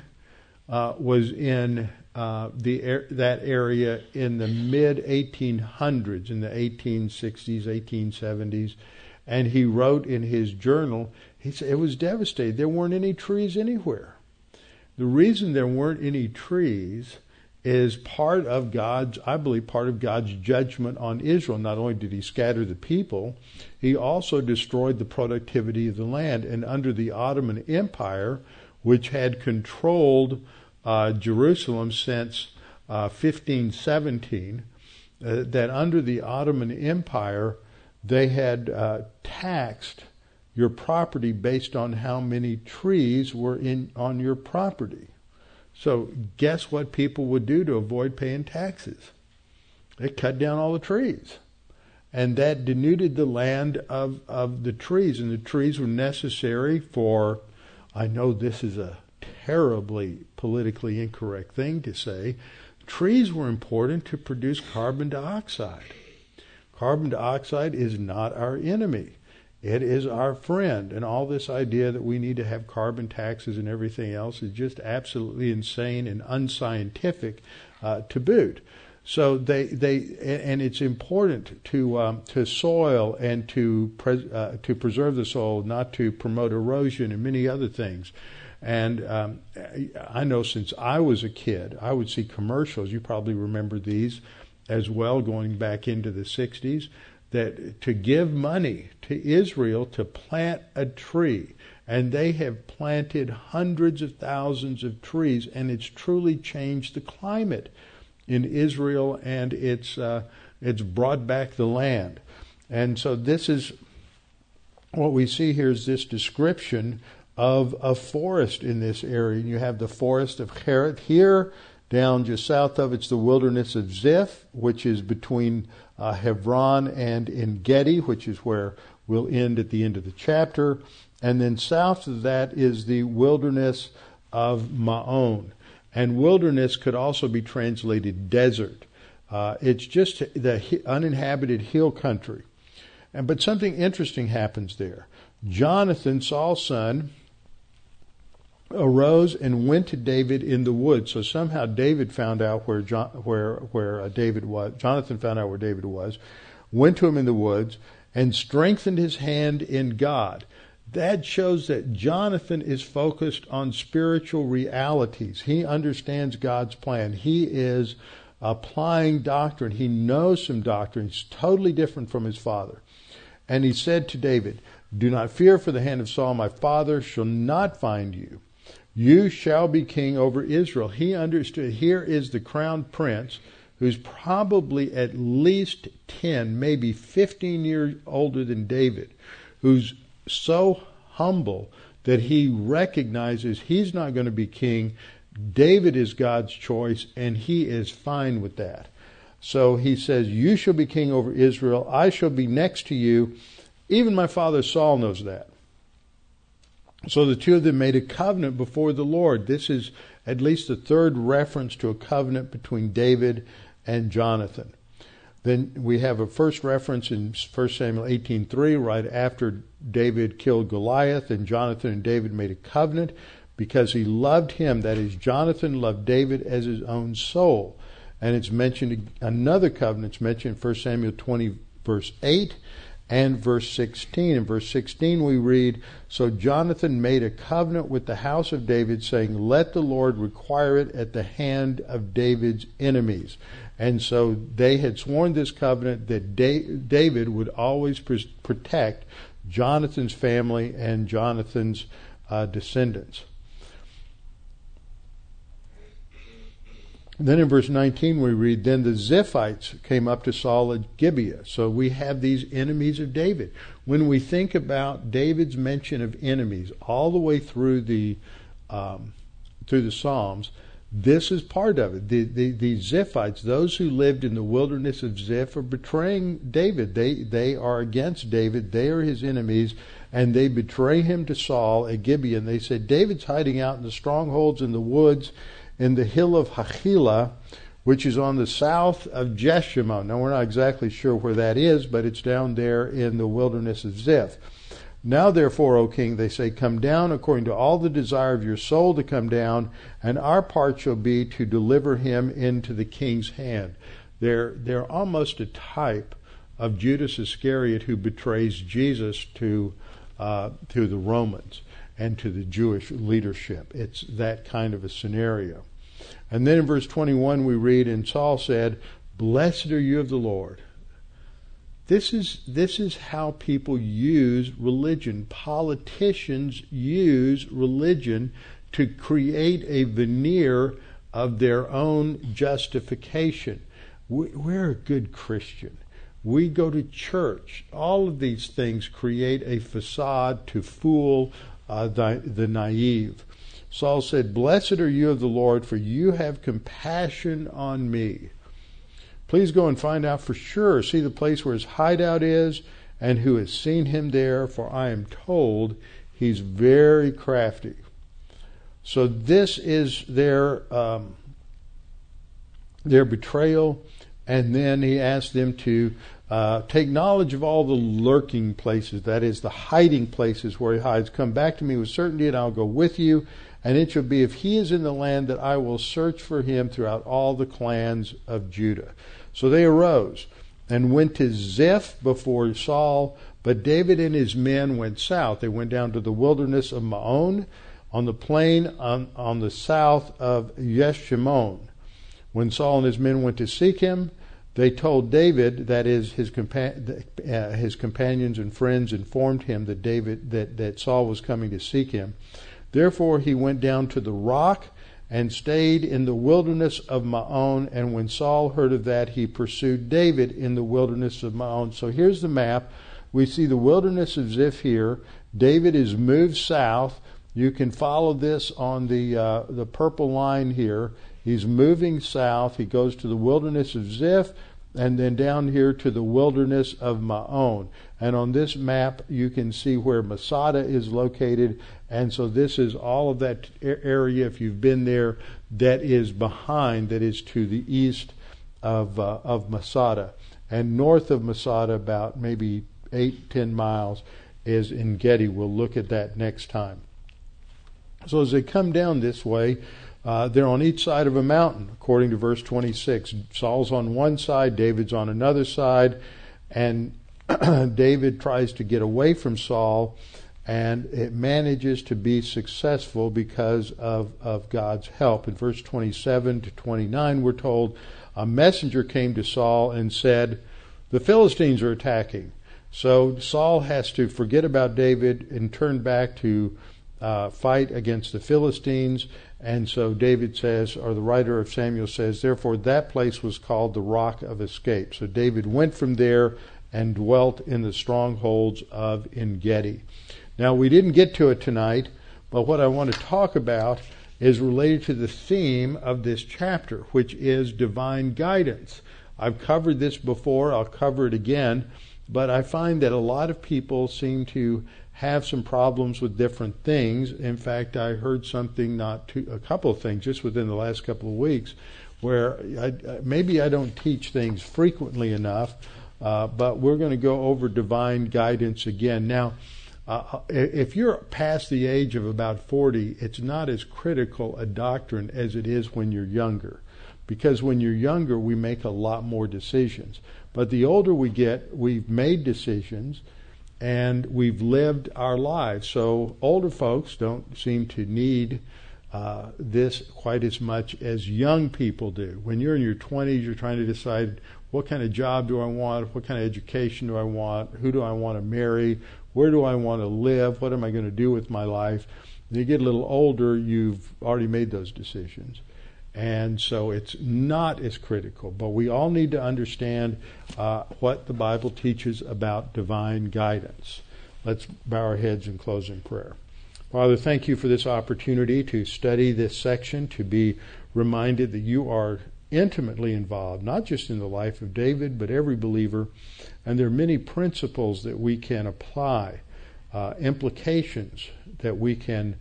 uh, was in uh, the that area in the mid 1800s, in the 1860s, 1870s, and he wrote in his journal, he said it was devastated. There weren't any trees anywhere. The reason there weren't any trees is part of God's, I believe, part of God's judgment on Israel. Not only did he scatter the people, he also destroyed the productivity of the land. And under the Ottoman Empire, which had controlled uh, Jerusalem since uh, 1517, uh, that under the Ottoman Empire, they had uh, taxed your property based on how many trees were in on your property. So guess what people would do to avoid paying taxes? They cut down all the trees. And that denuded the land of, of the trees, and the trees were necessary for I know this is a terribly politically incorrect thing to say. Trees were important to produce carbon dioxide. Carbon dioxide is not our enemy. It is our friend. And all this idea that we need to have carbon taxes and everything else is just absolutely insane and unscientific uh, to boot. So they they and it's important to um, to soil and to pres, uh, to preserve the soil, not to promote erosion and many other things. And um, I know since I was a kid, I would see commercials. You probably remember these as well, going back into the 60s, that to give money to Israel to plant a tree. And they have planted hundreds of thousands of trees, and it's truly changed the climate in Israel, and it's uh, it's brought back the land. And so this is what we see here is this description of a forest in this area. And you have the forest of Kerith here. Down just south of it's the wilderness of Ziph, which is between uh, Hebron and En Gedi, which is where we'll end at the end of the chapter. And then south of that is the wilderness of Maon. And wilderness could also be translated desert. Uh, it's just the uninhabited hill country. And, but something interesting happens there. Jonathan, Saul's son, arose and went to David in the woods. So somehow David found out where John, where where uh, David was. Jonathan found out where David was, went to him in the woods, and strengthened his hand in God. That shows that Jonathan is focused on spiritual realities. He understands God's plan. He is applying doctrine. He knows some doctrine. He's totally different from his father. And he said to David, Do not fear, for the hand of Saul my father shall not find you. You shall be king over Israel. He understood here is the crown prince who's probably at least 10, maybe 15 years older than David, who's so humble that he recognizes he's not going to be king. David is God's choice, and he is fine with that. So he says, You shall be king over Israel. I shall be next to you. Even my father Saul knows that. So the two of them made a covenant before the Lord. This is at least the third reference to a covenant between David and Jonathan. Then we have a first reference in 1 Samuel 18:3 right after David killed Goliath and Jonathan and David made a covenant because he loved him that is Jonathan loved David as his own soul. And it's mentioned another covenant it's mentioned in 1 Samuel 20 verse 8 and verse 16. In verse 16 we read, So Jonathan made a covenant with the house of David, saying, Let the Lord require it at the hand of David's enemies. And so they had sworn this covenant that David would always protect Jonathan's family and Jonathan's uh, descendants. Then in verse 19 we read, Then the Ziphites came up to Saul at Gibeah. So we have these enemies of David. When we think about David's mention of enemies all the way through the um, through the Psalms, this is part of it. The, the, the Ziphites, those who lived in the wilderness of Ziph, are betraying David. They, they are against David. They are his enemies, and they betray him to Saul at Gibeah. And they said, David's hiding out in the strongholds in the woods in the hill of Hachilah, which is on the south of Jeshimon. Now, we're not exactly sure where that is, but it's down there in the wilderness of Ziph. Now, therefore, O king, they say, Come down according to all the desire of your soul to come down, and our part shall be to deliver him into the king's hand. They're, they're almost a type of Judas Iscariot who betrays Jesus to, uh, to the Romans and to the Jewish leadership. It's that kind of a scenario. And then in verse 21 we read, And Saul said, Blessed are you of the Lord. This is, this is how people use religion. Politicians use religion to create a veneer of their own justification. We, we're a good Christian. We go to church. All of these things create a facade to fool uh, the, the naive. Saul said, Blessed are you of the Lord, for you have compassion on me. Please go and find out for sure, see the place where his hideout is, and who has seen him there, for I am told he's very crafty. So this is their um, their betrayal, and then he asked them to uh, take knowledge of all the lurking places, that is, the hiding places where he hides. Come back to me with certainty, and I'll go with you. And it shall be, if he is in the land, that I will search for him throughout all the clans of Judah. So they arose and went to Ziph before Saul, but David and his men went south. They went down to the wilderness of Maon on the plain on, on the south of Yeshimon. When Saul and his men went to seek him, they told David, that is, his, compa- uh, his companions and friends informed him that David that, that Saul was coming to seek him. Therefore he went down to the rock and stayed in the wilderness of Maon. And when Saul heard of that, he pursued David in the wilderness of Maon. So here's the map. We see the wilderness of Ziph here. David is moved south. You can follow this on the uh, the purple line here. He's moving south. He goes to the wilderness of Ziph and then down here to the wilderness of Maon. And on this map, you can see where Masada is located. And so this is all of that area, if you've been there, that is behind, that is to the east of, uh, of Masada. And north of Masada, about maybe eight, ten miles, is En Gedi. We'll look at that next time. So as they come down this way, uh, they're on each side of a mountain, according to verse 26. Saul's on one side, David's on another side, and David tries to get away from Saul, and it manages to be successful because of, of God's help. In verse 27 to 29, we're told a messenger came to Saul and said, The Philistines are attacking. So Saul has to forget about David and turn back to uh, fight against the Philistines. And so David says, or the writer of Samuel says, therefore that place was called the Rock of Escape. So David went from there and dwelt in the strongholds of En Engedi. Now we didn't get to it tonight, but what I want to talk about is related to the theme of this chapter, which is divine guidance. I've covered this before, I'll cover it again, but I find that a lot of people seem to have some problems with different things. In fact, I heard something not too, a couple of things just within the last couple of weeks where I, maybe I don't teach things frequently enough, uh, but we're going to go over divine guidance again. Now, uh, if you're past the age of about 40, it's not as critical a doctrine as it is when you're younger. Because when you're younger, we make a lot more decisions. But the older we get, we've made decisions and we've lived our lives. So older folks don't seem to need uh, this quite as much as young people do. When you're in your 20s, you're trying to decide what kind of job do I want, what kind of education do I want, who do I want to marry, where do I want to live, what am I going to do with my life. When you get a little older, you've already made those decisions. And so it's not as critical, but we all need to understand uh, what the Bible teaches about divine guidance. Let's bow our heads and close in prayer. Father, thank you for this opportunity to study this section, to be reminded that you are intimately involved, not just in the life of David, but every believer. And there are many principles that we can apply, uh, implications that we can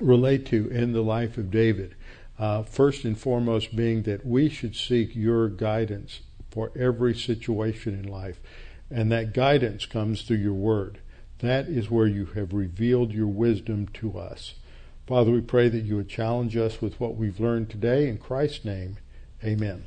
relate to in the life of David. Uh, first and foremost, being that we should seek your guidance for every situation in life. And that guidance comes through your word. That is where you have revealed your wisdom to us. Father, we pray that you would challenge us with what we've learned today. In Christ's name, amen.